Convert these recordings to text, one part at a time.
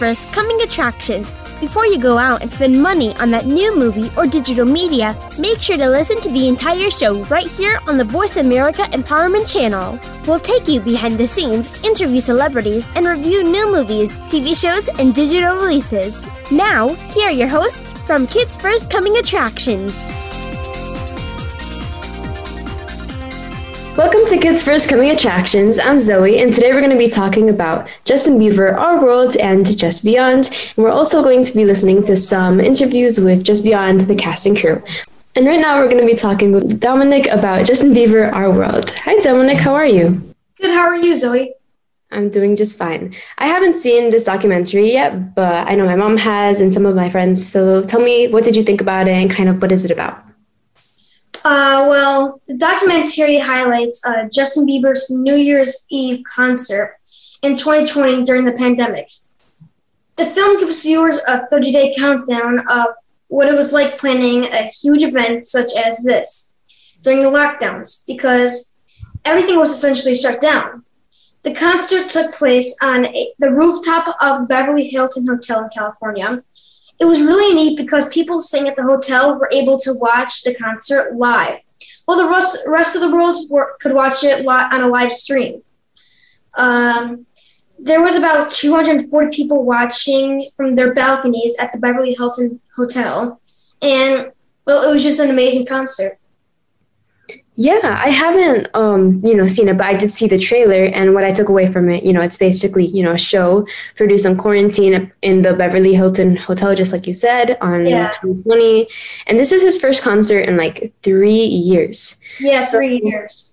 First coming attractions. Before you go out and spend money on that new movie or digital media, make sure to listen to the entire show right here on the Voice America Empowerment Channel. We'll take you behind the scenes, interview celebrities, and review new movies, TV shows, and digital releases. Now, here are your hosts from Kids First Coming Attractions. Welcome to Kids First Coming Attractions. I'm Zoe, and today we're going to be talking about Justin Bieber, Our World, and Just Beyond. And we're also going to be listening to some interviews with Just Beyond, the cast and crew. And right now, we're going to be talking with Dominic about Justin Bieber, Our World. Hi, Dominic. How are you? Good. How are you, Zoe? I'm doing just fine. I haven't seen this documentary yet, but I know my mom has and some of my friends. So tell me, what did you think about it, and kind of what is it about? Uh, well, the documentary highlights uh, Justin Bieber's New Year's Eve concert in 2020 during the pandemic. The film gives viewers a 30 day countdown of what it was like planning a huge event such as this during the lockdowns because everything was essentially shut down. The concert took place on a, the rooftop of the Beverly Hilton Hotel in California it was really neat because people staying at the hotel were able to watch the concert live, while the rest, of the world were, could watch it on a live stream. Um, there was about 240 people watching from their balconies at the Beverly Hilton Hotel, and well, it was just an amazing concert. Yeah, I haven't, um, you know, seen it, but I did see the trailer, and what I took away from it, you know, it's basically, you know, a show produced on quarantine in the Beverly Hilton Hotel, just like you said, on yeah. 2020, and this is his first concert in like three years. Yeah, so, three years.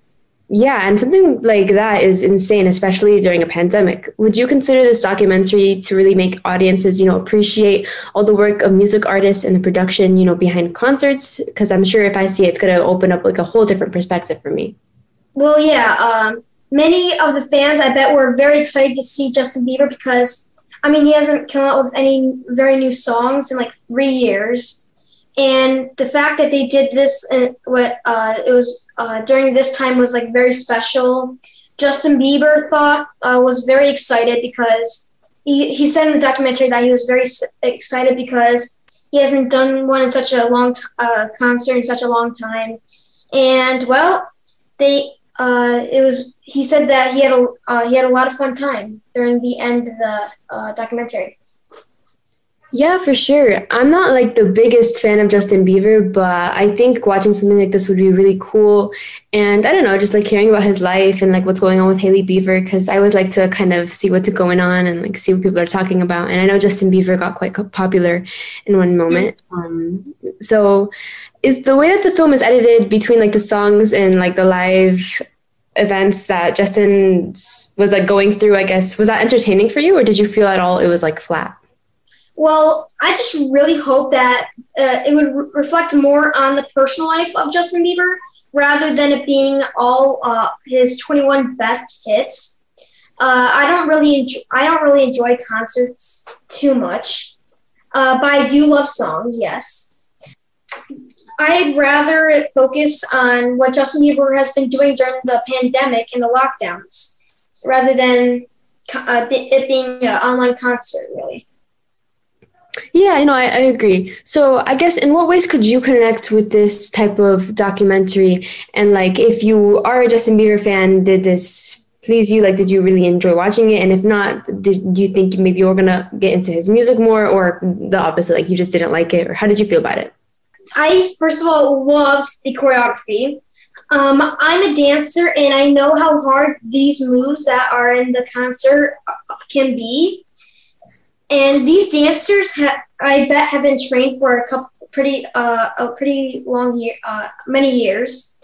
Yeah, and something like that is insane, especially during a pandemic. Would you consider this documentary to really make audiences, you know, appreciate all the work of music artists and the production, you know, behind concerts? Because I'm sure if I see it, it's going to open up like a whole different perspective for me. Well, yeah. Um, many of the fans, I bet, were very excited to see Justin Bieber because, I mean, he hasn't come out with any very new songs in like three years and the fact that they did this and what uh, it was uh, during this time was like very special. Justin Bieber thought uh, was very excited because he, he said in the documentary that he was very excited because he hasn't done one in such a long t- uh, concert in such a long time, and well, they uh, it was he said that he had a uh, he had a lot of fun time during the end of the documentary. Yeah, for sure. I'm not like the biggest fan of Justin Bieber, but I think watching something like this would be really cool. And I don't know, just like hearing about his life and like what's going on with Hailey Bieber, because I always like to kind of see what's going on and like see what people are talking about. And I know Justin Bieber got quite popular in one moment. Um, so, is the way that the film is edited between like the songs and like the live events that Justin was like going through, I guess, was that entertaining for you, or did you feel at all it was like flat? Well, I just really hope that uh, it would re- reflect more on the personal life of Justin Bieber rather than it being all uh, his 21 best hits. Uh, I don't really enjoy, I don't really enjoy concerts too much, uh, but I do love songs. Yes, I'd rather it focus on what Justin Bieber has been doing during the pandemic and the lockdowns, rather than uh, it being an online concert. Really. Yeah, you know, I, I agree. So I guess in what ways could you connect with this type of documentary? And like, if you are a Justin Bieber fan, did this please you? Like, did you really enjoy watching it? And if not, did you think maybe you were gonna get into his music more, or the opposite? Like, you just didn't like it, or how did you feel about it? I first of all loved the choreography. Um, I'm a dancer, and I know how hard these moves that are in the concert can be. And these dancers, ha- I bet, have been trained for a couple pretty uh, a pretty long year, uh, many years.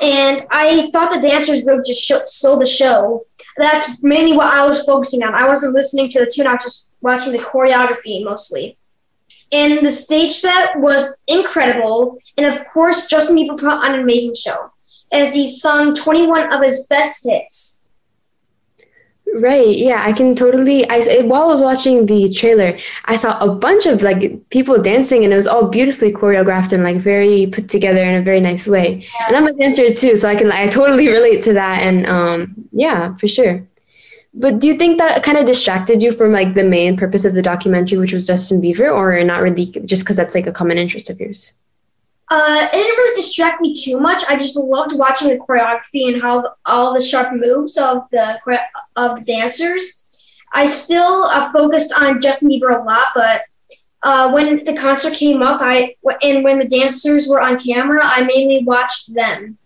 And I thought the dancers really just show, sold the show. That's mainly what I was focusing on. I wasn't listening to the tune; I was just watching the choreography mostly. And the stage set was incredible. And of course, Justin Bieber put on an amazing show as he sung 21 of his best hits. Right. Yeah, I can totally. I while I was watching the trailer, I saw a bunch of like people dancing, and it was all beautifully choreographed and like very put together in a very nice way. And I'm a dancer too, so I can I totally relate to that. And um, yeah, for sure. But do you think that kind of distracted you from like the main purpose of the documentary, which was Justin Bieber, or not really just because that's like a common interest of yours? Uh, it didn't really distract me too much. I just loved watching the choreography and how the, all the sharp moves of the of the dancers. I still uh, focused on Justin Bieber a lot, but uh, when the concert came up, I and when the dancers were on camera, I mainly watched them.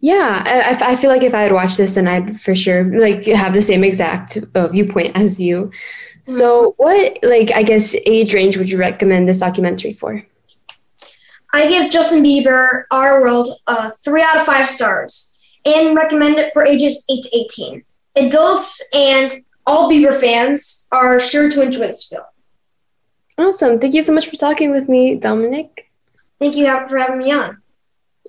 Yeah, I, I feel like if I had watched this, then I'd for sure like have the same exact uh, viewpoint as you. Mm-hmm. So, what like I guess age range would you recommend this documentary for? I give Justin Bieber Our World uh, three out of five stars and recommend it for ages eight to eighteen. Adults and all Bieber fans are sure to enjoy this film. Awesome! Thank you so much for talking with me, Dominic. Thank you for having me on.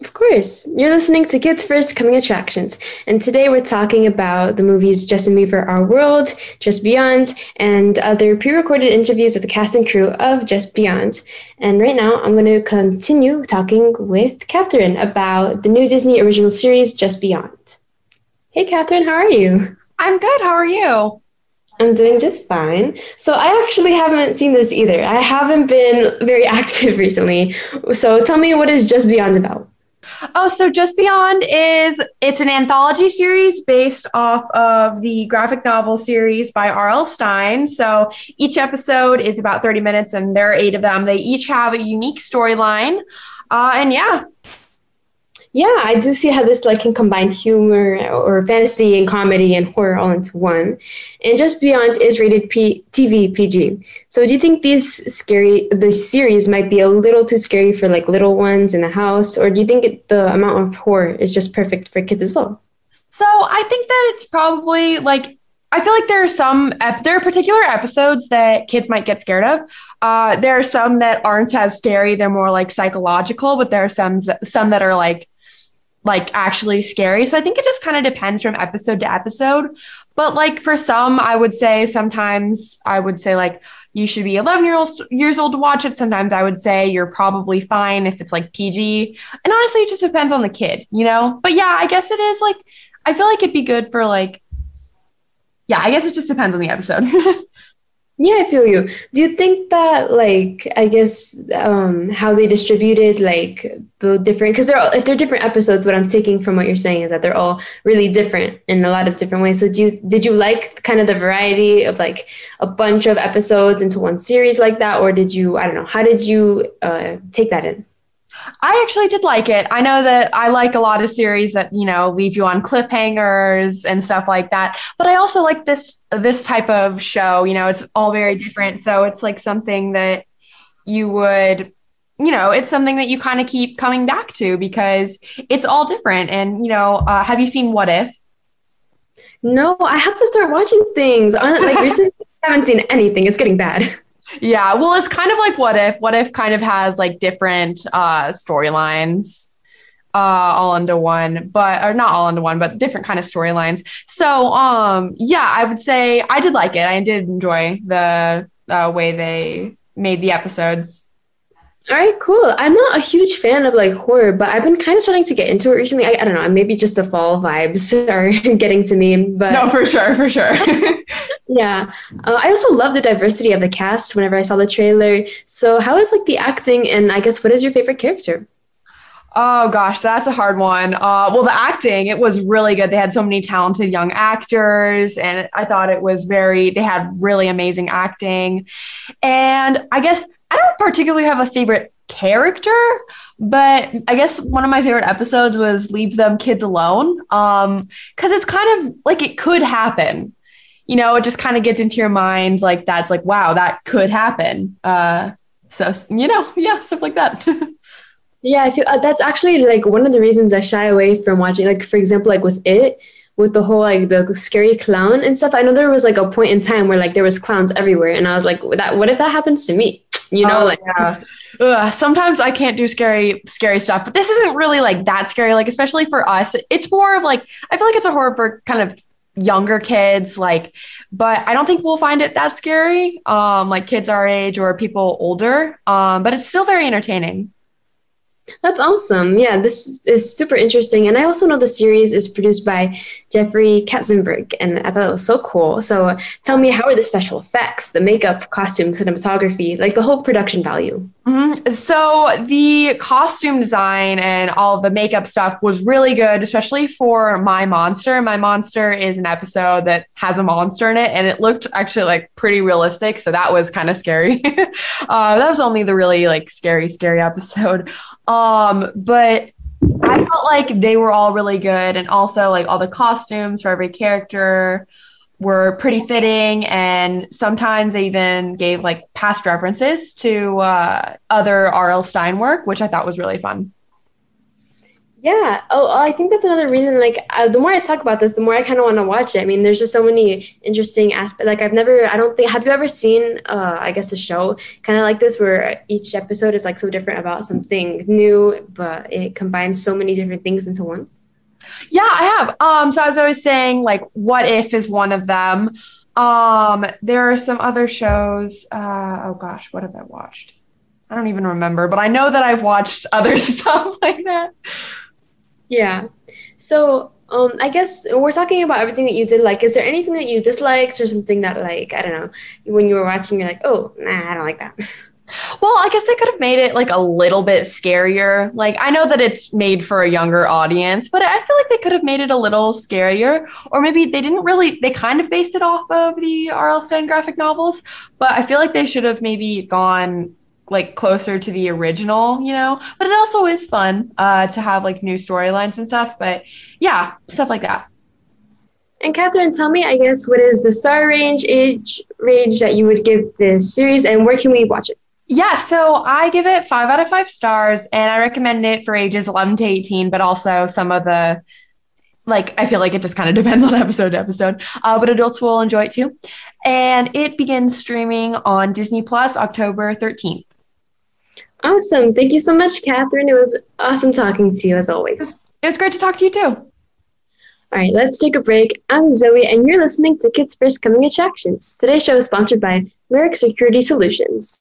Of course. You're listening to Kids First Coming Attractions. And today we're talking about the movies Justin Bieber Our World, Just Beyond, and other pre recorded interviews with the cast and crew of Just Beyond. And right now I'm going to continue talking with Catherine about the new Disney original series Just Beyond. Hey, Catherine, how are you? I'm good. How are you? I'm doing just fine. So I actually haven't seen this either. I haven't been very active recently. So tell me what is Just Beyond about? Oh, so Just Beyond is it's an anthology series based off of the graphic novel series by R.L. Stine. So each episode is about 30 minutes and there are eight of them. They each have a unique storyline. Uh, and yeah, yeah, I do see how this like can combine humor or fantasy and comedy and horror all into one. And Just Beyond is rated P- TV PG. So do you think these scary the series might be a little too scary for like little ones in the house, or do you think it, the amount of horror is just perfect for kids as well? So I think that it's probably like I feel like there are some ep- there are particular episodes that kids might get scared of. Uh, there are some that aren't as scary; they're more like psychological. But there are some some that are like like actually scary. So I think it just kind of depends from episode to episode. But like for some, I would say sometimes I would say like you should be 11 year old, years old to watch it. Sometimes I would say you're probably fine if it's like PG. And honestly, it just depends on the kid, you know? But yeah, I guess it is like, I feel like it'd be good for like, yeah, I guess it just depends on the episode. Yeah, I feel you. Do you think that, like, I guess, um, how they distributed, like, the different, because they're all, if they're different episodes, what I'm taking from what you're saying is that they're all really different in a lot of different ways. So, do you did you like kind of the variety of like a bunch of episodes into one series like that, or did you, I don't know, how did you uh, take that in? I actually did like it. I know that I like a lot of series that, you know, leave you on cliffhangers and stuff like that. But I also like this this type of show, you know, it's all very different. So it's like something that you would you know, it's something that you kind of keep coming back to because it's all different. And, you know, uh, have you seen What If? No, I have to start watching things. Like recently, I haven't seen anything. It's getting bad. Yeah, well, it's kind of like what if. What if kind of has like different uh, storylines uh, all into one, but or not all into one, but different kind of storylines. So, um, yeah, I would say I did like it. I did enjoy the uh, way they made the episodes. All right, cool. I'm not a huge fan of like horror, but I've been kind of starting to get into it recently. I, I don't know, maybe just the fall vibes are getting to me. But no, for sure, for sure. yeah, uh, I also love the diversity of the cast. Whenever I saw the trailer, so how is like the acting, and I guess what is your favorite character? Oh gosh, that's a hard one. Uh, well, the acting, it was really good. They had so many talented young actors, and I thought it was very, they had really amazing acting. And I guess I don't particularly have a favorite character, but I guess one of my favorite episodes was Leave Them Kids Alone. Um, because it's kind of like it could happen. You know, it just kind of gets into your mind like that's like, wow, that could happen. Uh, so you know, yeah, stuff like that. yeah, I feel uh, that's actually like one of the reasons I shy away from watching. Like, for example, like with it, with the whole like the scary clown and stuff. I know there was like a point in time where like there was clowns everywhere, and I was like, that what if that happens to me? You know, oh, like yeah. Ugh, sometimes I can't do scary, scary stuff, but this isn't really like that scary. Like, especially for us, it's more of like I feel like it's a horror for kind of younger kids, like, but I don't think we'll find it that scary. Um, like kids our age or people older. Um, but it's still very entertaining. That's awesome. Yeah, this is super interesting. And I also know the series is produced by Jeffrey Katzenberg, and I thought it was so cool. So tell me, how are the special effects, the makeup, costume, cinematography, like the whole production value? Mm-hmm. So the costume design and all the makeup stuff was really good, especially for My Monster. My Monster is an episode that has a monster in it, and it looked actually like pretty realistic. So that was kind of scary. uh, that was only the really like scary, scary episode. Um, but I felt like they were all really good, and also like all the costumes for every character were pretty fitting and sometimes they even gave like past references to uh, other R.L. Stine work, which I thought was really fun. Yeah. Oh, I think that's another reason. Like, uh, the more I talk about this, the more I kind of want to watch it. I mean, there's just so many interesting aspects. Like, I've never, I don't think, have you ever seen, uh, I guess, a show kind of like this where each episode is like so different about something new, but it combines so many different things into one? Yeah, I have. Um, so as I was saying, like, What If is one of them. Um, there are some other shows. Uh, oh gosh, what have I watched? I don't even remember, but I know that I've watched other stuff like that. Yeah. So um, I guess we're talking about everything that you did. Like, is there anything that you disliked or something that, like, I don't know, when you were watching, you're like, oh, nah, I don't like that. Well, I guess they could have made it like a little bit scarier. Like, I know that it's made for a younger audience, but I feel like they could have made it a little scarier. Or maybe they didn't really, they kind of based it off of the R.L. Stine graphic novels, but I feel like they should have maybe gone like closer to the original, you know. But it also is fun uh, to have like new storylines and stuff. But yeah, stuff like that. And Catherine, tell me, I guess, what is the star range, age range that you would give this series, and where can we watch it? Yeah, so I give it five out of five stars, and I recommend it for ages 11 to 18, but also some of the like I feel like it just kind of depends on episode to episode, uh, but adults will enjoy it too. And it begins streaming on Disney Plus October 13th. Awesome. Thank you so much, Catherine. It was awesome talking to you as always. It was, it was great to talk to you too. All right, let's take a break. I'm Zoe, and you're listening to Kids First Coming Attractions. Today's show is sponsored by Merrick Security Solutions.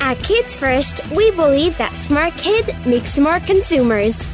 At Kids First, we believe that smart kids make smart consumers.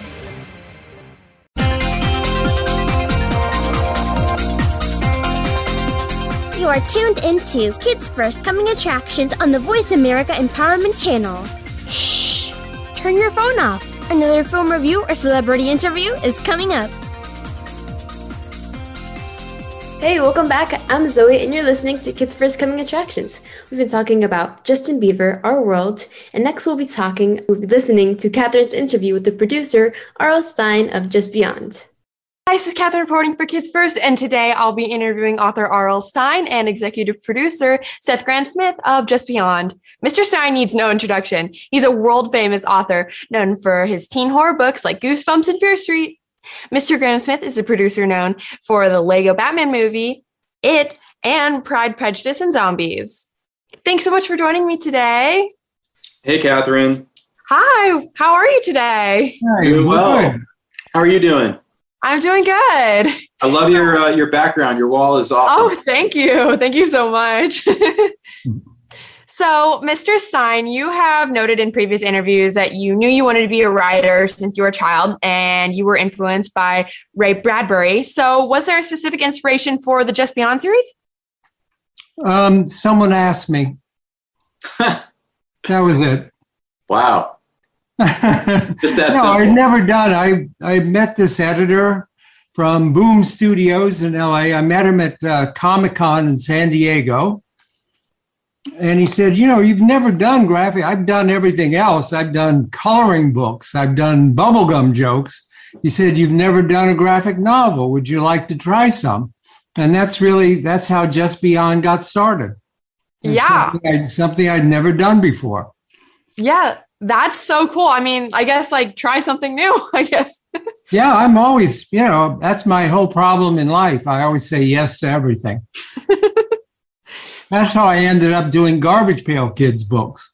Are tuned into Kids First Coming Attractions on the Voice America Empowerment Channel. Shh! Turn your phone off. Another film review or celebrity interview is coming up. Hey, welcome back. I'm Zoe, and you're listening to Kids First Coming Attractions. We've been talking about Justin Bieber, Our World, and next we'll be talking, we'll be listening to Catherine's interview with the producer, R.L. Stine of Just Beyond. Hi, this is Catherine reporting for Kids First, and today I'll be interviewing author R.L. Stine and executive producer Seth Grahame-Smith of Just Beyond. Mr. Stine needs no introduction. He's a world famous author known for his teen horror books like Goosebumps and Fear Street. Mr. Grahame-Smith is a producer known for the Lego Batman movie, It, and Pride, Prejudice, and Zombies. Thanks so much for joining me today. Hey, Catherine. Hi, how are you today? Hi, doing well. How are you doing? I'm doing good. I love your uh, your background. Your wall is awesome. Oh, thank you. Thank you so much. so, Mr. Stine, you have noted in previous interviews that you knew you wanted to be a writer since you were a child and you were influenced by Ray Bradbury. So, was there a specific inspiration for the Just Beyond series? Um, someone asked me. that was it. Wow. Just that. no, I'd never done. I I met this editor from Boom Studios in LA. I met him at uh, Comic Con in San Diego, and he said, "You know, you've never done graphic. I've done everything else. I've done coloring books. I've done bubblegum jokes." He said, "You've never done a graphic novel. Would you like to try some?" And that's really that's how Just Beyond got started. yeah, something I'd, something I'd never done before. Yeah, that's so cool. I mean, I guess like try something new, I guess. yeah, I'm always, you know, that's my whole problem in life. I always say yes to everything. that's how I ended up doing Garbage Pail Kids books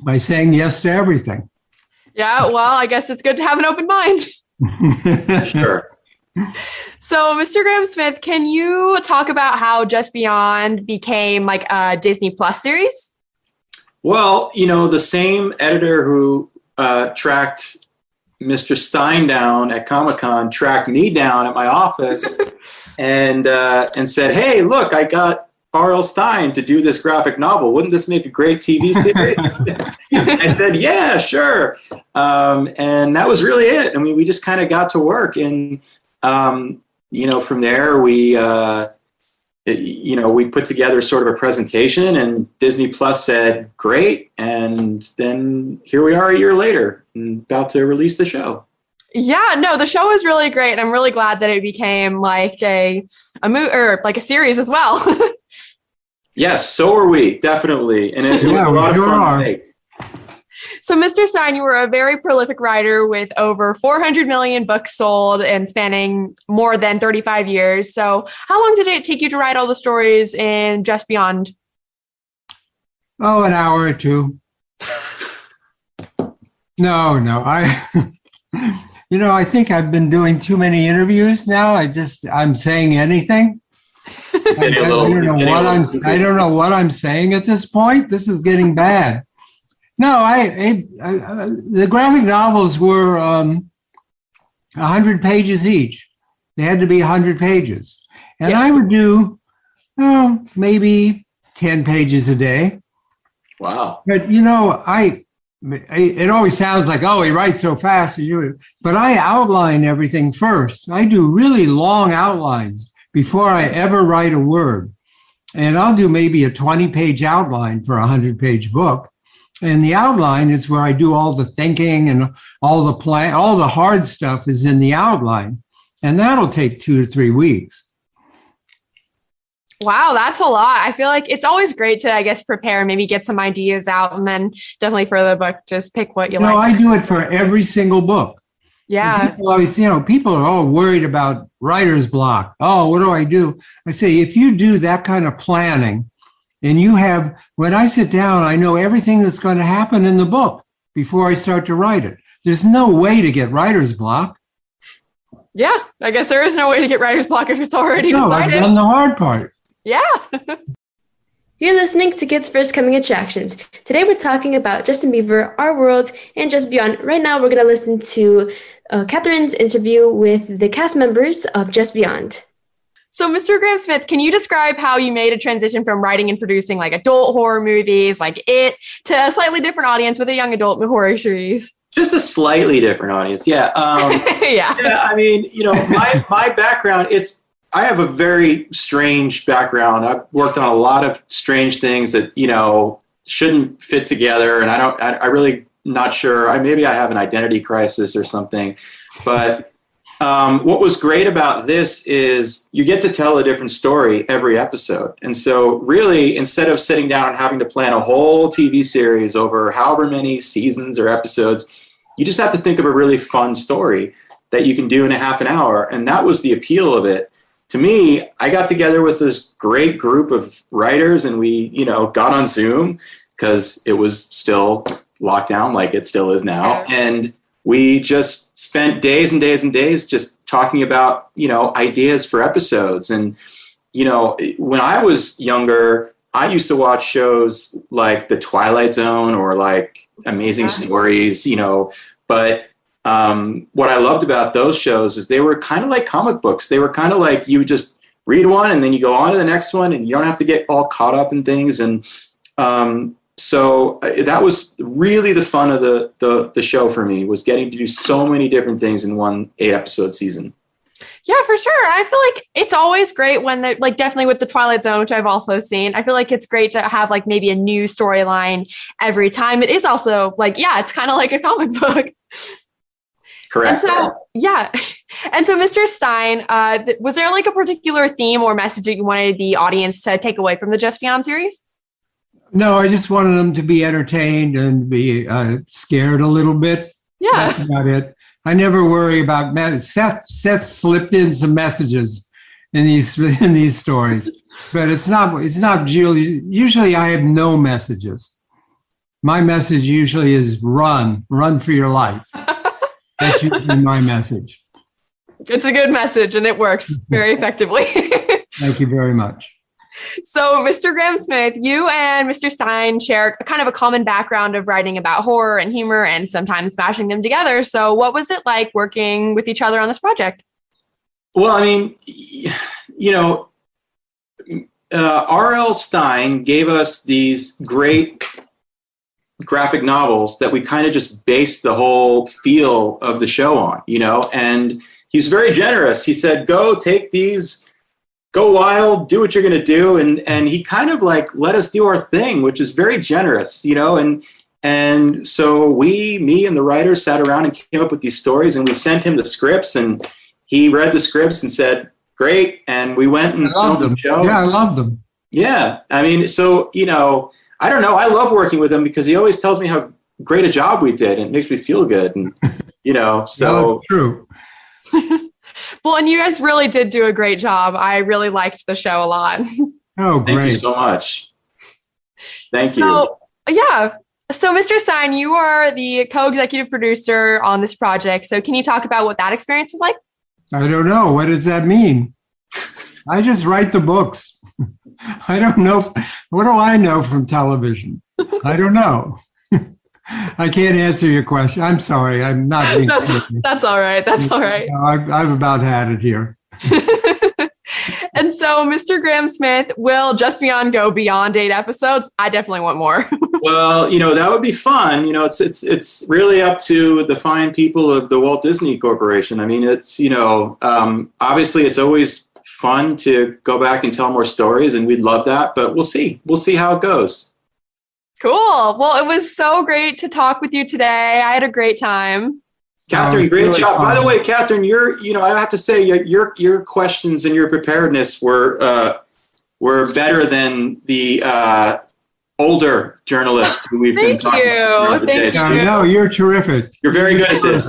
by saying yes to everything. Yeah, well, I guess it's good to have an open mind. sure. So, Mr. Grahame-Smith, can you talk about how Just Beyond became like a Disney Plus series? Well, you know, the same editor who uh, tracked Mr. Stine down at Comic Con tracked me down at my office and uh, and said, "Hey, look, I got R.L. Stine to do this graphic novel. Wouldn't this make a great TV series?" I said, "Yeah, sure." Um, and that was really it. I mean, we just kind of got to work, and um, you know, from there we. Uh, it, you know, we put together sort of a presentation, and Disney Plus said, "Great!" And then here we are a year later, about to release the show. Yeah, no, the show was really great, and I'm really glad that it became like a a mo- or like a series as well. yes, so are we definitely, and it, it yeah, was a lot of fun to make. So, Mr. Stine, you were a very prolific writer with over 400 million books sold and spanning more than 35 years. So, how long did it take you to write all the stories in Just Beyond? Oh, an hour or two. no, no. I, you know, I think I've been doing too many interviews now. I just, I'm saying anything. I, I, don't know what I'm. I don't know what I'm saying at this point. This is getting bad. No, I, I, I the graphic novels were um, 100 pages each. They had to be 100 pages. And yeah. I would do oh, maybe 10 pages a day. Wow. But, you know, I, it always sounds like, oh, he writes so fast. But I outline everything first. I do really long outlines before I ever write a word. And I'll do maybe a 20 page outline for a 100 page book. And the outline is where I do all the thinking and all the plan, all the hard stuff is in the outline. And that'll take two to three weeks. Wow, that's a lot. I feel like it's always great to, I guess, prepare, maybe get some ideas out, and then definitely for the book, just pick what you, you like. No, I do it for every single book. Yeah. People always, you know, people are all worried about writer's block. Oh, what do I do? I say, if you do that kind of planning, and you have, when I sit down, I know everything that's going to happen in the book before I start to write it. There's no way to get writer's block. Yeah, I guess there is no way to get writer's block if it's already no, decided. I've done the hard part. Yeah. You're listening to Kids First Coming Attractions. Today we're talking about Justin Bieber, Our World, and Just Beyond. Right now we're going to listen to uh, Catherine's interview with the cast members of Just Beyond. So, Mr. Grahame-Smith, can you describe how you made a transition from writing and producing like adult horror movies like It to a slightly different audience with a young adult horror series? Just a slightly different audience, yeah. Um, yeah. yeah. I mean, you know, my my background, it's I have a very strange background. I've worked on a lot of strange things that you know shouldn't fit together, and I don't. I, I really not sure. I maybe I have an identity crisis or something, but um, what was great about this is you get to tell a different story every episode. And so, really, instead of sitting down and having to plan a whole TV series over however many seasons or episodes, you just have to think of a really fun story that you can do in a half an hour. And that was the appeal of it. To me, I got together with this great group of writers and we, you know, got on Zoom because it was still lockdown, like it still is now, and we just spent days and days and days just talking about you know ideas for episodes. And you know when i was younger i used to watch shows like the twilight zone or like amazing stories you know but um, what i loved about those shows is they were kind of like comic books. They were kind of like you just read one and then you go on to the next one and you don't have to get all caught up in things. And um, so uh, that was really the fun of the, the the show for me was getting to do so many different things in one eight episode season yeah, for sure. I feel like it's always great when they're like definitely with the Twilight Zone, which I've also seen. I feel like it's great to have like maybe a new storyline every time. It is also like, yeah, it's kind of like a comic book. Correct. And so, yeah. And so, Mr. Stine, uh, th- was there like a particular theme or message that you wanted the audience to take away from the Just Beyond series? No, I just wanted them to be entertained and be uh, scared a little bit. Yeah. That's about it. I never worry about Seth. Seth slipped in some messages in these in these stories, but it's not. It's not usually. Usually, I have no messages. My message usually is run, run for your life. That's usually my message. It's a good message, and it works very effectively. Thank you very much. So, Mr. Grahame-Smith, you and Mr. Stine share kind of a common background of writing about horror and humor and sometimes smashing them together. So, what was it like working with each other on this project? Well, I mean, you know, uh, R.L. Stine gave us these great graphic novels that we kind of just based the whole feel of the show on, you know, and he's very generous. He said, go take these go wild, do what you're going to do. And, and he kind of like let us do our thing, which is very generous, you know, and, and so we, me and the writers sat around and came up with these stories and we sent him the scripts and he read the scripts and said, great. And we went and filmed them. the show. Yeah, I love them. Yeah. I mean, so, you know, I don't know. I love working with him because he always tells me how great a job we did and it makes me feel good. And, you know, so yeah, true. Well, and you guys really did do a great job. I really liked the show a lot. Oh, great. Thank you so much. Thank so, you. Yeah. So, Mr. Stine, you are the co executive producer on this project. So, can you talk about what that experience was like? I don't know. What does that mean? I just write the books. I don't know. What do I know from television? I don't know. I can't answer your question. I'm sorry. I'm not being. that's, that's all right. That's all right. I've, I've about had it here. and so, Mr. Grahame-Smith will just beyond go beyond eight episodes. I definitely want more. well, you know that would be fun. You know, it's it's it's really up to the fine people of the Walt Disney Corporation. I mean, it's you know, um, obviously, it's always fun to go back and tell more stories, and we'd love that. But we'll see. We'll see how it goes. Cool. Well, it was so great to talk with you today. I had a great time. Catherine, great really job. Fun. By the way, Catherine, you're you know I have to say your your questions and your preparedness were uh, were better than the uh, older journalists who we've been talking you. to. Thank you. I know you're terrific. You're very good at this.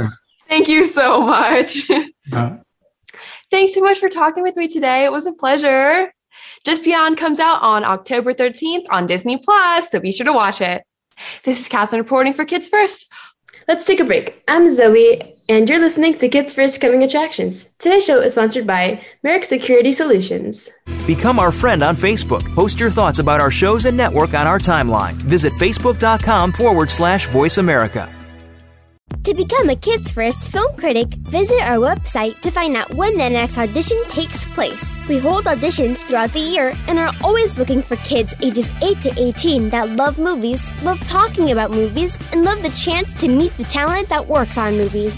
Thank you so much. Uh, Thanks so much for talking with me today. It was a pleasure. Just Beyond comes out on October 13th on Disney Plus, so be sure to watch it. This is Catherine reporting for Kids First. Let's take a break. I'm Zoe, and you're listening to Kids First Coming Attractions. Today's show is sponsored by Merrick Security Solutions. Become our friend on Facebook. Post your thoughts about our shows and network on our timeline. Visit facebook.com forward slash voice America. To become a Kids First film critic, visit our website to find out when the next audition takes place. We hold auditions throughout the year and are always looking for kids ages 8 to 18 that love movies, love talking about movies, and love the chance to meet the talent that works on movies.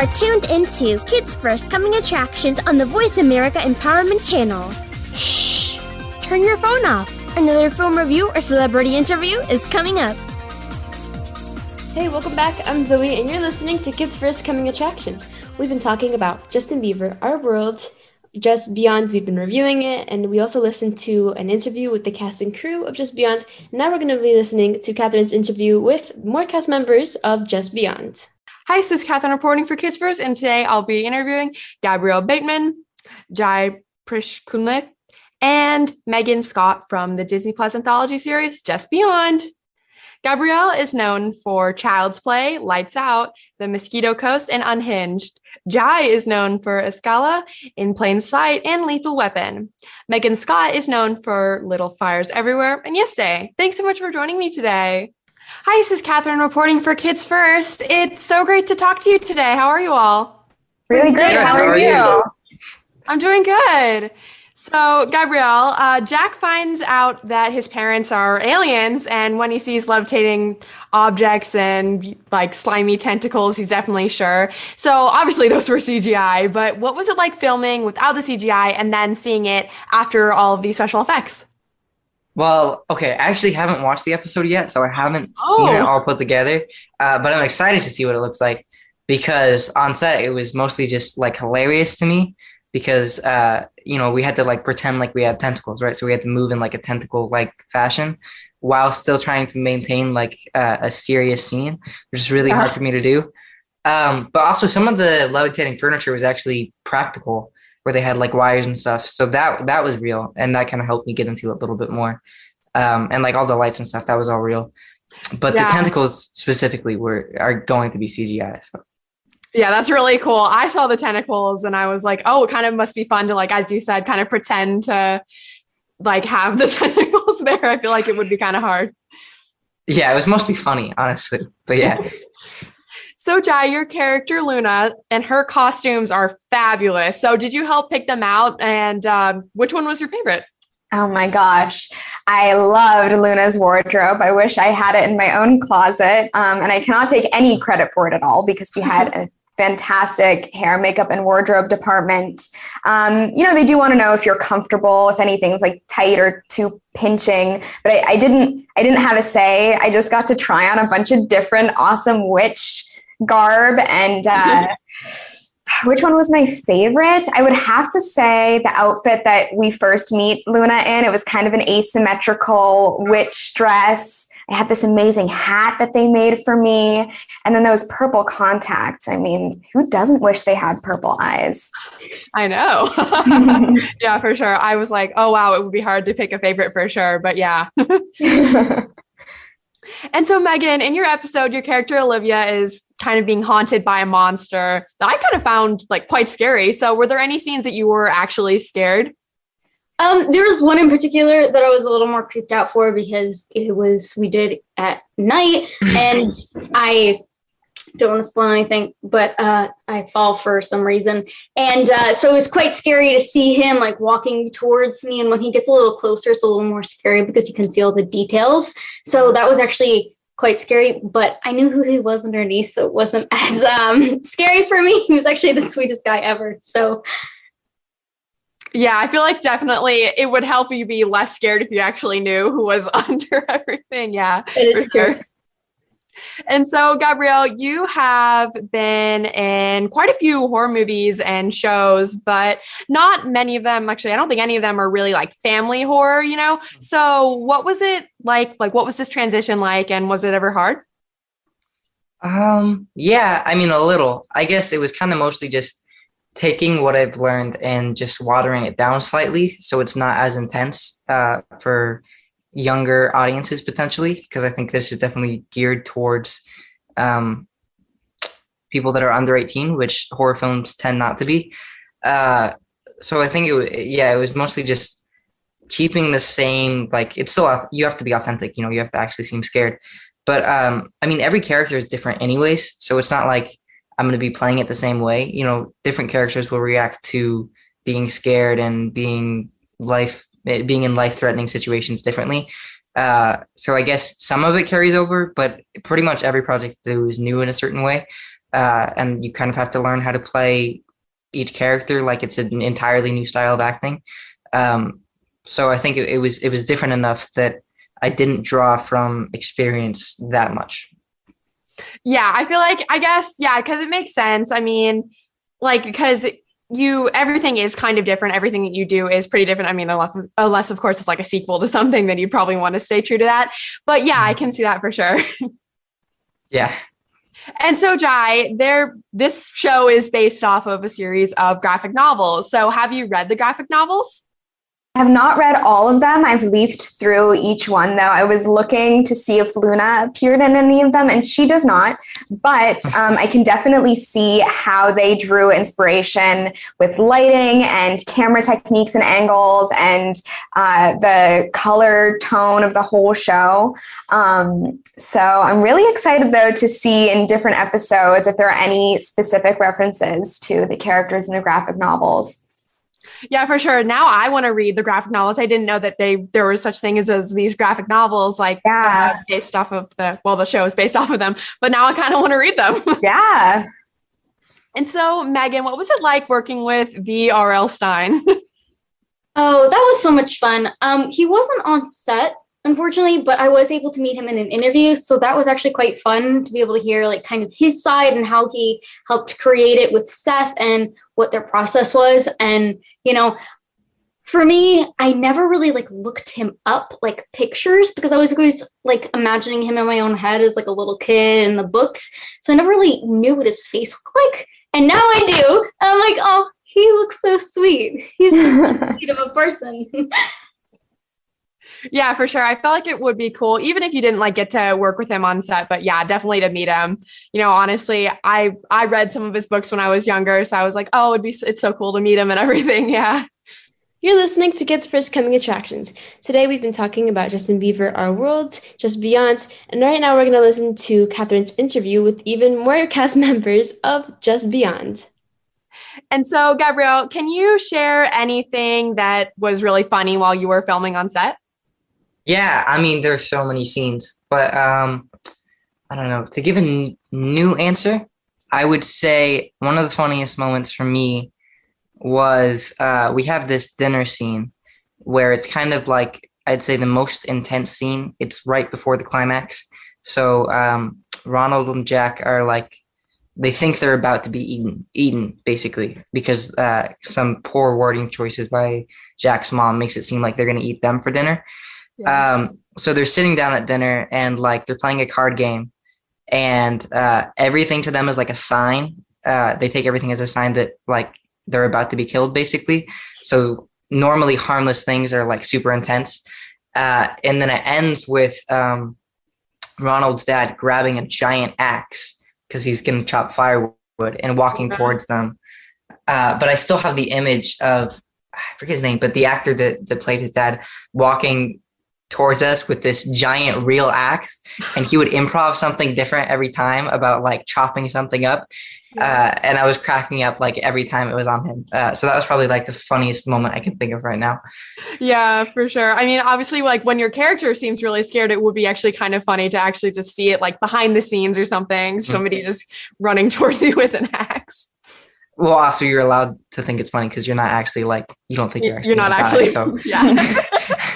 Are tuned into Kids First Coming Attractions on the Voice America Empowerment Channel. Shh! Turn your phone off. Another film review or celebrity interview is coming up. Hey, welcome back. I'm Zoe, and you're listening to Kids First Coming Attractions. We've been talking about Justin Bieber, Our World, Just Beyond. We've been reviewing it, and we also listened to an interview with the cast and crew of Just Beyond. Now we're going to be listening to Catherine's interview with more cast members of Just Beyond. Hi, this is Catherine reporting for Kids First, and today I'll be interviewing Gabriel Bateman, Jy Prishkulnik, and Megan Stott from the Disney Plus anthology series Just Beyond. Gabriel is known for Child's Play, Lights Out, The Mosquito Coast, and Unhinged. Jy is known for Escala, In Plain Sight, and Lethal Weapon. Megan Stott is known for Little Fires Everywhere and Yes Day. Thanks so much for joining me today. Hi, this is Catherine reporting for Kids First. It's so great to talk to you today. How are you all? Really good. How, How, are, you? you? I'm doing good. So, Gabriel, uh, Jack finds out that his parents are aliens, and when he sees levitating objects and like slimy tentacles, he's definitely sure. So, obviously, those were CGI, but what was it like filming without the CGI and then seeing it after all of these special effects? Well, okay, I actually haven't watched the episode yet, so I haven't oh. seen it oh. all put together. Uh, but I'm excited to see what it looks like because on set it was mostly just like hilarious to me because uh, you know we had to like pretend like we had tentacles, right? So we had to move in like a tentacle like fashion while still trying to maintain like uh, a serious scene, which is really hard for me to do. Um, but also some of the levitating furniture was actually practical where they had like wires and stuff. So that that was real, and that kind of helped me get into it a little bit more. Um, and like all the lights and stuff, that was all real. But yeah. the tentacles specifically were are going to be CGI. So. Yeah, that's really cool. I saw the tentacles and I was like, oh, it kind of must be fun to like, as you said, kind of pretend to like have the tentacles there. I feel like it would be kind of hard. Yeah, it was mostly funny, honestly. But yeah. So, Jy, your character Luna and her costumes are fabulous. So, did you help pick them out? And um, which one was your favorite? Oh my gosh. I loved Luna's wardrobe. I wish I had it in my own closet. Um, and I cannot take any credit for it at all because we had a fantastic hair, makeup, and wardrobe department. Um, you know, they do want to know if you're comfortable, if anything's like tight or too pinching. But I, I didn't. I didn't have a say. I just got to try on a bunch of different awesome witch garb and uh, which one was my favorite? I would have to say the outfit that we first meet Luna in. It was kind of an asymmetrical witch dress. I had this amazing hat that they made for me. And then those purple contacts. I mean, who doesn't wish they had purple eyes? I know. yeah, for sure. I was like, oh, wow, it would be hard to pick a favorite for sure. But yeah. And so, Megan, in your episode, your character Olivia is kind of being haunted by a monster that I kind of found like quite scary. So, were there any scenes that you were actually scared? Um, there was one in particular that I was a little more creeped out for because it was we did at night, and I don't want to spoil anything, but uh, I fall for some reason. And uh, so it was quite scary to see him like walking towards me. And when he gets a little closer, it's a little more scary because you can see all the details. So that was actually quite scary, but I knew who he was underneath, so it wasn't as um, scary for me. He was actually the sweetest guy ever. So yeah, I feel like definitely it would help you be less scared if you actually knew who was under everything. Yeah. It is true. Sure. And so, Gabriel, you have been in quite a few horror movies and shows, but not many of them. Actually, I don't think any of them are really like family horror. You know. So, what was it like? Like, what was this transition like, and was it ever hard? Um. Yeah. I mean, a little. I guess it was kind of mostly just taking what I've learned and just watering it down slightly, so it's not as intense uh, for younger audiences potentially because I think this is definitely geared towards um, people that are under 18, which horror films tend not to be. Uh, so I think it, yeah, it was mostly just keeping the same, like it's still, you have to be authentic, you know, you have to actually seem scared. But um, I mean, every character is different anyways. So it's not like I'm going to be playing it the same way. You know, different characters will react to being scared and being life being in life threatening situations differently. Uh, so I guess some of it carries over, but pretty much every project do is new in a certain way. Uh, and you kind of have to learn how to play each character like it's an entirely new style of acting. Um, so I think it, it was it was different enough that I didn't draw from experience that much. Yeah, I feel like I guess yeah, because it makes sense. I mean, like because you everything is kind of different. Everything that you do is pretty different. I mean unless unless of course it's like a sequel to something then you'd probably want to stay true to that. But yeah i mm-hmm. can see that for sure. Yeah. And so Jy there this show is based off of a series of graphic novels. So have you read the graphic novels I have not read all of them. I've leafed through each one, though. I was looking to see if Luna appeared in any of them, and she does not. But um, I can definitely see how they drew inspiration with lighting and camera techniques and angles and uh, the color tone of the whole show. Um, so I'm really excited, though, to see in different episodes if there are any specific references to the characters in the graphic novels. Yeah, for sure. Now I want to read the graphic novels. I didn't know that they there was such thing as, as these graphic novels, like yeah. uh, based off of the well, the show is based off of them. But now I kind of want to read them. Yeah. and so, Megan, what was it like working with V. R. L. Stine? oh, that was so much fun. Um, he wasn't on set unfortunately, but I was able to meet him in an interview. So that was actually quite fun to be able to hear like kind of his side and how he helped create it with Seth and what their process was. And, you know, for me, I never really like looked him up like pictures because I was always like imagining him in my own head as like a little kid in the books. So I never really knew what his face looked like. And now I do. And I'm like, oh, he looks so sweet. He's so sweet of a person. yeah, for sure. I felt like it would be cool, even if you didn't like get to work with him on set. But yeah, definitely to meet him. You know, honestly, I I read some of his books when I was younger, so I was like, oh, it'd be it's so cool to meet him and everything. Yeah. You're listening to Kids First Coming Attractions. Today we've been talking about Justin Bieber, Our World, Just Beyond, and right now we're going to listen to Katherine's interview with even more cast members of Just Beyond. And so, Gabriel, can you share anything that was really funny while you were filming on set? Yeah, I mean, there's so many scenes, but um, I don't know. To give a n- new answer, I would say one of the funniest moments for me was uh, we have this dinner scene where it's kind of like I'd say the most intense scene. It's right before the climax. So um, Ronald and Jack are like they think they're about to be eaten, eaten basically, because uh, some poor wording choices by Jack's mom makes it seem like they're going to eat them for dinner. Um, so they're sitting down at dinner and like they're playing a card game, and uh, everything to them is like a sign. Uh, they take everything as a sign that like they're about to be killed, basically. So normally harmless things are like super intense, uh, and then it ends with um, Ronald's dad grabbing a giant axe because he's gonna chop firewood and walking towards them. Uh, but I still have the image of I forget his name, but the actor that, that played his dad walking towards us with this giant real axe and he would improv something different every time about like chopping something up uh, and i was cracking up like every time it was on him uh, so that was probably like the funniest moment i can think of right now. Yeah for sure. I mean obviously like when your character seems really scared it would be actually kind of funny to actually just see it like behind the scenes or something mm-hmm. somebody just running towards you with an axe. Well also you're allowed to think it's funny because you're not actually like you don't think you're actually you're not actually die, so yeah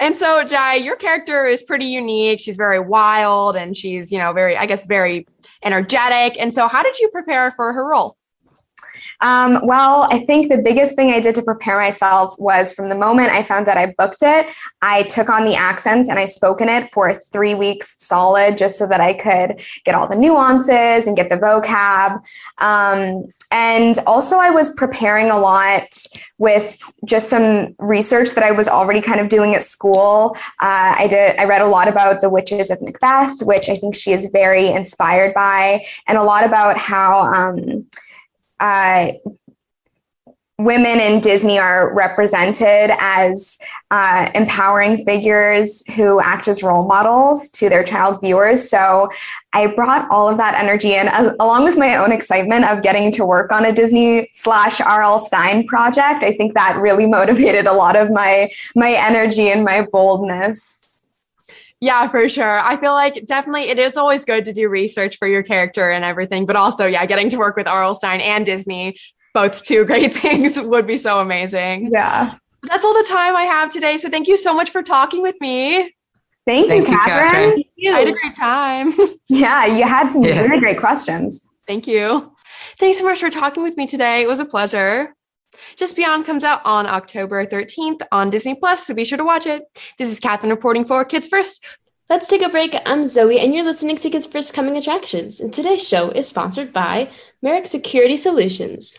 And so, Jy, your character is pretty unique. She's very wild and she's, you know, very, I guess, very energetic. And so, how did you prepare for her role? Um, well, I think the biggest thing I did to prepare myself was from the moment I found out I booked it, I took on the accent and I spoke in it for three weeks solid just so that I could get all the nuances and get the vocab. Um, and also, I was preparing a lot with just some research that I was already kind of doing at school. Uh, I did. I read a lot about the witches of Macbeth, which I think she is very inspired by, and a lot about how. Um, uh, women in Disney are represented as uh, empowering figures who act as role models to their child viewers. So I brought all of that energy in, as, along with my own excitement of getting to work on a Disney slash R.L. Stine project. I think that really motivated a lot of my my energy and my boldness. Yeah, for sure. I feel like definitely it is always good to do research for your character and everything, but also, yeah, getting to work with R.L. Stine and Disney, both two great things, would be so amazing. Yeah. That's all the time I have today. So thank you so much for talking with me. Thank, Thank you, Katherine. Thank you. I had a great time. Yeah, you had some yeah. really great questions. Thank you. Thanks so much for talking with me today. It was a pleasure. Just Beyond comes out on October 13th on Disney Plus, so be sure to watch it. This is Katherine reporting for Kids First. Let's take a break. I'm Zoe, and you're listening to Kids First Coming Attractions. And today's show is sponsored by Merrick Security Solutions.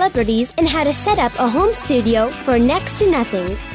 and how to set up a home studio for next to nothing.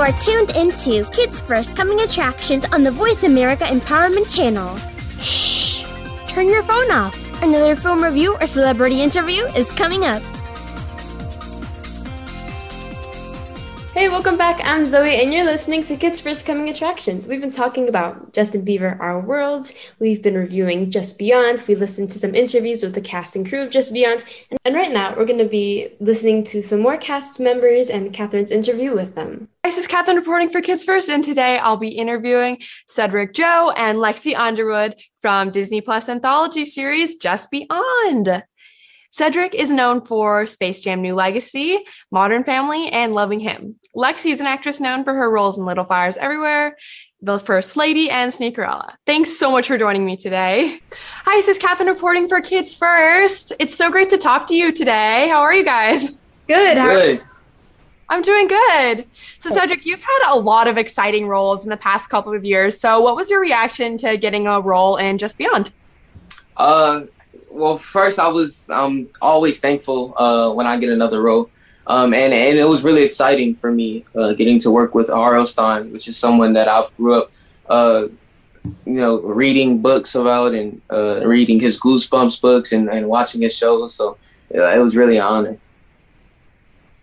Are tuned into Kids First Coming Attractions on the Voice America Empowerment Channel. Shh! Turn your phone off. Another film review or celebrity interview is coming up. Hey, welcome back. I'm Zoe, and you're listening to Kids First Coming Attractions. We've been talking about Justin Bieber, Our World. We've been reviewing Just Beyond. We listened to some interviews with the cast and crew of Just Beyond. And right now, we're going to be listening to some more cast members and Katherine's interview with them. This is Katherine reporting for Kids First, and today I'll be interviewing Cedric Joe and Lexi Underwood from Disney Plus anthology series Just Beyond. Cedric is known for Space Jam New Legacy, Modern Family, and Loving Him. Lexi is an actress known for her roles in Little Fires Everywhere, The First Lady, and Sneakerella. Thanks so much for joining me today. Hi, this is Katherine reporting for Kids First. It's so great to talk to you today. How are you guys? Good. Good. I'm doing good. So, Cedric, you've had a lot of exciting roles in the past couple of years. So, what was your reaction to getting a role in Just Beyond? Uh, well, first I was um, always thankful uh, when I get another role, um, and and it was really exciting for me uh, getting to work with R.L. Stine, which is someone that I've grew up, uh, you know, reading books about and uh, reading his Goosebumps books and, and watching his shows. So it was really an honor.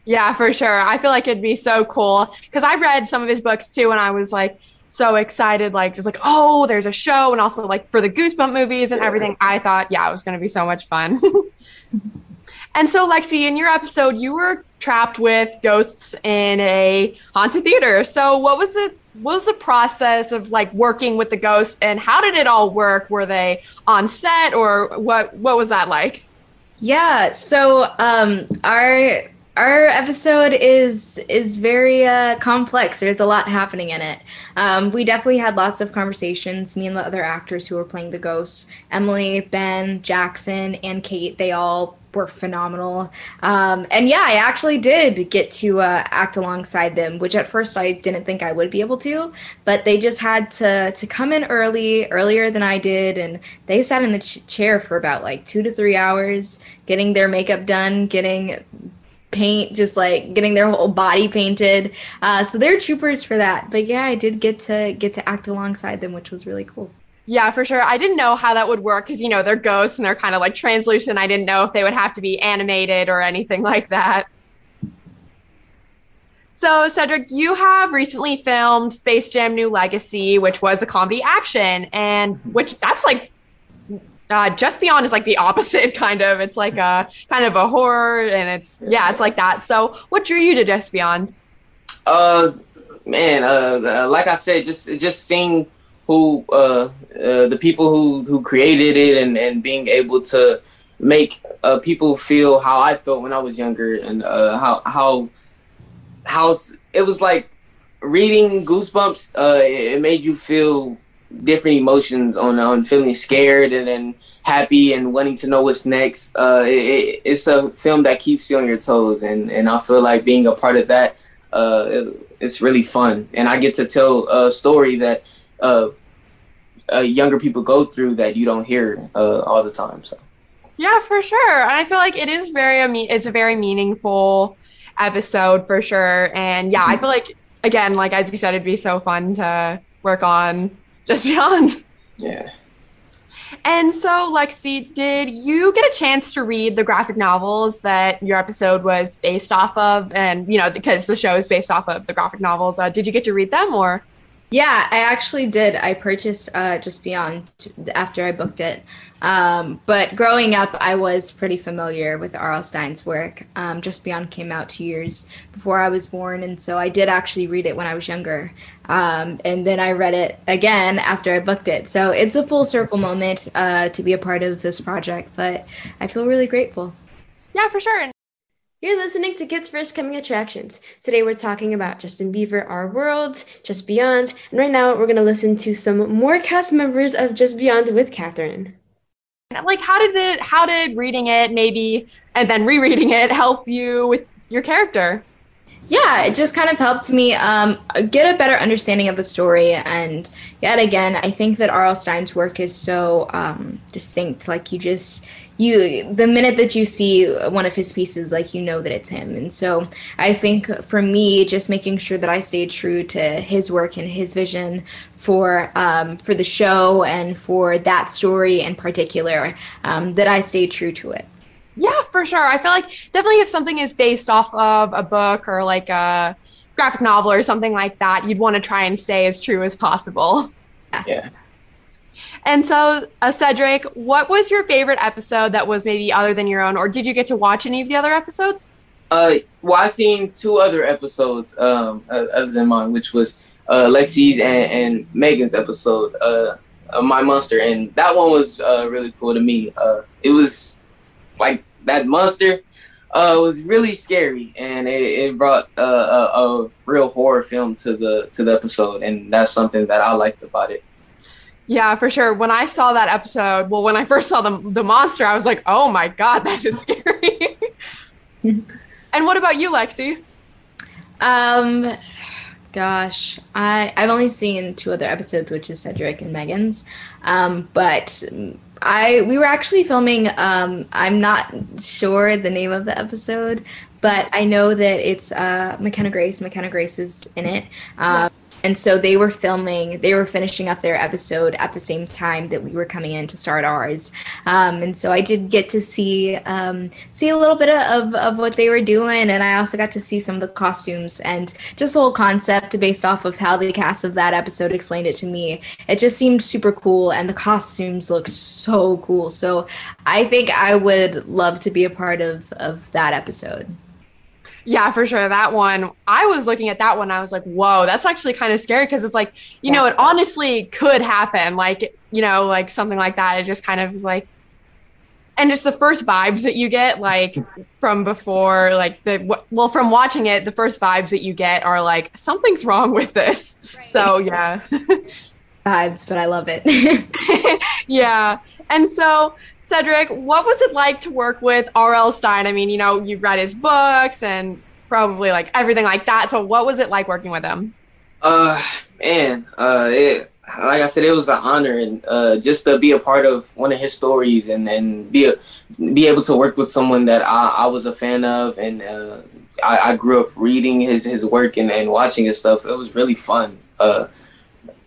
Yeah, for sure. I feel like it'd be so cool because I read some of his books too when I was like so excited, like just like, oh, there's a show, and also like for the Goosebump movies and everything. I thought, yeah, it was going to be so much fun. and so, Lexi, in your episode, you were trapped with ghosts in a haunted theater. So, what was it? What was the process of like working with the ghosts, and how did it all work? Were they on set, or what? What was that like? Yeah. So, um, our our episode is is very uh, complex. There's a lot happening in it. Um, we definitely had lots of conversations. Me and the other actors who were playing the ghost, Emily, Ben, Jackson, and Kate. They all were phenomenal. Um, and yeah, I actually did get to uh, act alongside them, which at first I didn't think I would be able to. But they just had to to come in early, earlier than I did, and they sat in the ch- chair for about like two to three hours, getting their makeup done, getting paint, just like getting their whole body painted. Uh, so they're troopers for that. But yeah, I did get to get to act alongside them, which was really cool. Yeah, for sure. I didn't know how that would work because you know they're ghosts and they're kind of like translucent. I didn't know if they would have to be animated or anything like that. So, Cedric, you have recently filmed Space Jam New Legacy, which was a comedy action, and which that's like uh, Just Beyond is like the opposite kind of. It's like a kind of a horror, and it's yeah, it's like that. So, what drew you to Just Beyond? Uh, man, uh, like I said, just just seeing who uh, uh the people who who created it, and and being able to make uh people feel how I felt when I was younger, and uh how how how it was like reading Goosebumps. Uh, it, it made you feel different emotions on on feeling scared and then happy and wanting to know what's next. Uh, it, it's a film that keeps you on your toes, and and I feel like being a part of that, uh, it, it's really fun, and I get to tell a story that uh, uh, younger people go through that you don't hear uh, all the time. So. Yeah, for sure, and I feel like it is very it's a very meaningful episode for sure, and yeah, I feel like again, like as you said, it'd be so fun to work on just beyond. Yeah. And so, Lexi, did you get a chance to read the graphic novels that your episode was based off of? And, you know, because the show is based off of the graphic novels, uh, did you get to read them or? Yeah, I actually did. I purchased uh, Just Beyond after I booked it. Um, but growing up, I was pretty familiar with R.L. Stine's work. Um, Just Beyond came out two years before I was born, and so I did actually read it when I was younger. Um, and then I read it again after I booked it. So it's a full circle moment uh, to be a part of this project, but I feel really grateful. Yeah, for sure. You're listening to Kids First Coming Attractions. Today we're talking about Justin Bieber, Our World, Just Beyond, and right now we're going to listen to some more cast members of Just Beyond with Katherine like how did it how did reading it maybe and then rereading it help you with your character yeah it just kind of helped me um, get a better understanding of the story and yet again i think that R.L. Stine's work is so um, distinct like you just you the minute that you see one of his pieces like you know that it's him. And so i think for me just making sure that i stayed true to his work and his vision for um, for the show and for that story in particular um, that i stayed true to it. Yeah for sure. I feel like definitely if something is based off of a book or like a graphic novel or something like that you'd want to try and stay as true as possible. Yeah and so, uh, Cedric, what was your favorite episode that was maybe other than your own, or did you get to watch any of the other episodes? Uh, well, I seen two other episodes um, other than mine, which was uh, Lexi's and, and Megan's episode, uh, My Monster, and that one was uh, really cool to me. Uh, it was like that monster uh, was really scary, and it, it brought uh, a, a real horror film to the to the episode, and that's something that I liked about it. Yeah, for sure. When I saw that episode, well, when I first saw the the monster, I was like, "Oh my god, that is scary." and what about you, Lexi? Um, gosh, I I've only seen two other episodes, which is Cedric and Megan's. Um, but I we were actually filming. Um, I'm not sure the name of the episode, but I know that it's uh McKenna Grace. McKenna Grace is in it. Um, and so they were filming, they were finishing up their episode at the same time that we were coming in to start ours. Um, and so I did get to see um, see a little bit of, of what they were doing, and I also got to see some of the costumes and just the whole concept based off of how the cast of that episode explained it to me. It just seemed super cool, and the costumes look so cool. So I think I would love to be a part of of that episode. Yeah, for sure. That one, I was looking at that one. I was like, whoa, that's actually kind of scary because it's like, you yeah. know, it honestly could happen. Like, you know, like something like that. It just kind of is like, and just the first vibes that you get, like from before, like the, well, from watching it, the first vibes that you get are like, something's wrong with this. Right. So, yeah. vibes, but I love it. yeah. And so, Cedric, what was it like to work with R.L. Stine? I mean, you know, you read his books and probably like everything like that. So, what was it like working with him? Uh, man, uh, it, like I said, it was an honor and uh, just to be a part of one of his stories and and be a, be able to work with someone that I, I was a fan of and uh, I, I grew up reading his his work and, and watching his stuff. It was really fun. Uh,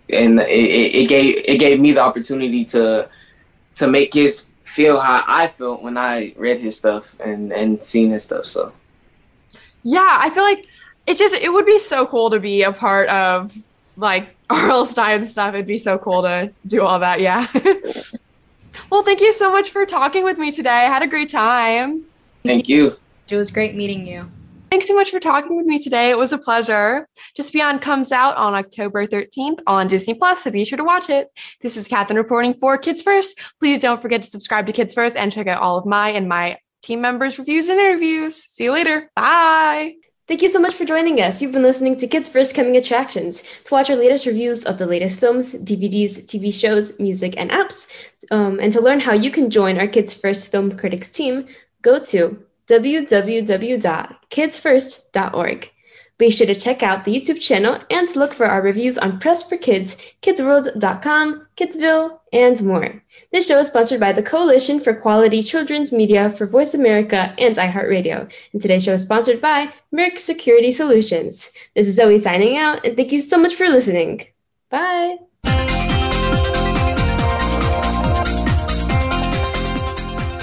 and it, it gave it gave me the opportunity to to make his feel how I felt when I read his stuff and and seen his stuff. So yeah, I feel like it's just it would be so cool to be a part of like R.L. Stine stuff. It'd be so cool to do all that. Yeah. well, thank you so much for talking with me today. I had a great time. Thank you. It was great meeting you. Thanks so much for talking with me today. It was a pleasure. Just Beyond comes out on October 13th on Disney Plus, so be sure to watch it. This is Katherine reporting for Kids First. Please don't forget to subscribe to Kids First and check out all of my and my team members' reviews and interviews. See you later. Bye. Thank you so much for joining us. You've been listening to Kids First Coming Attractions. To watch our latest reviews of the latest films, DVDs, TV shows, music, and apps, um, and to learn how you can join our Kids First Film Critics team, go to www.kidsfirst.org. Be sure to check out the YouTube channel and look for our reviews on Press for Kids, KidsWorld.com, Kidsville, and more. This show is sponsored by the Coalition for Quality Children's Media for Voice America and iHeartRadio. And today's show is sponsored by Merck Security Solutions. This is Zoe signing out, and thank you so much for listening. Bye.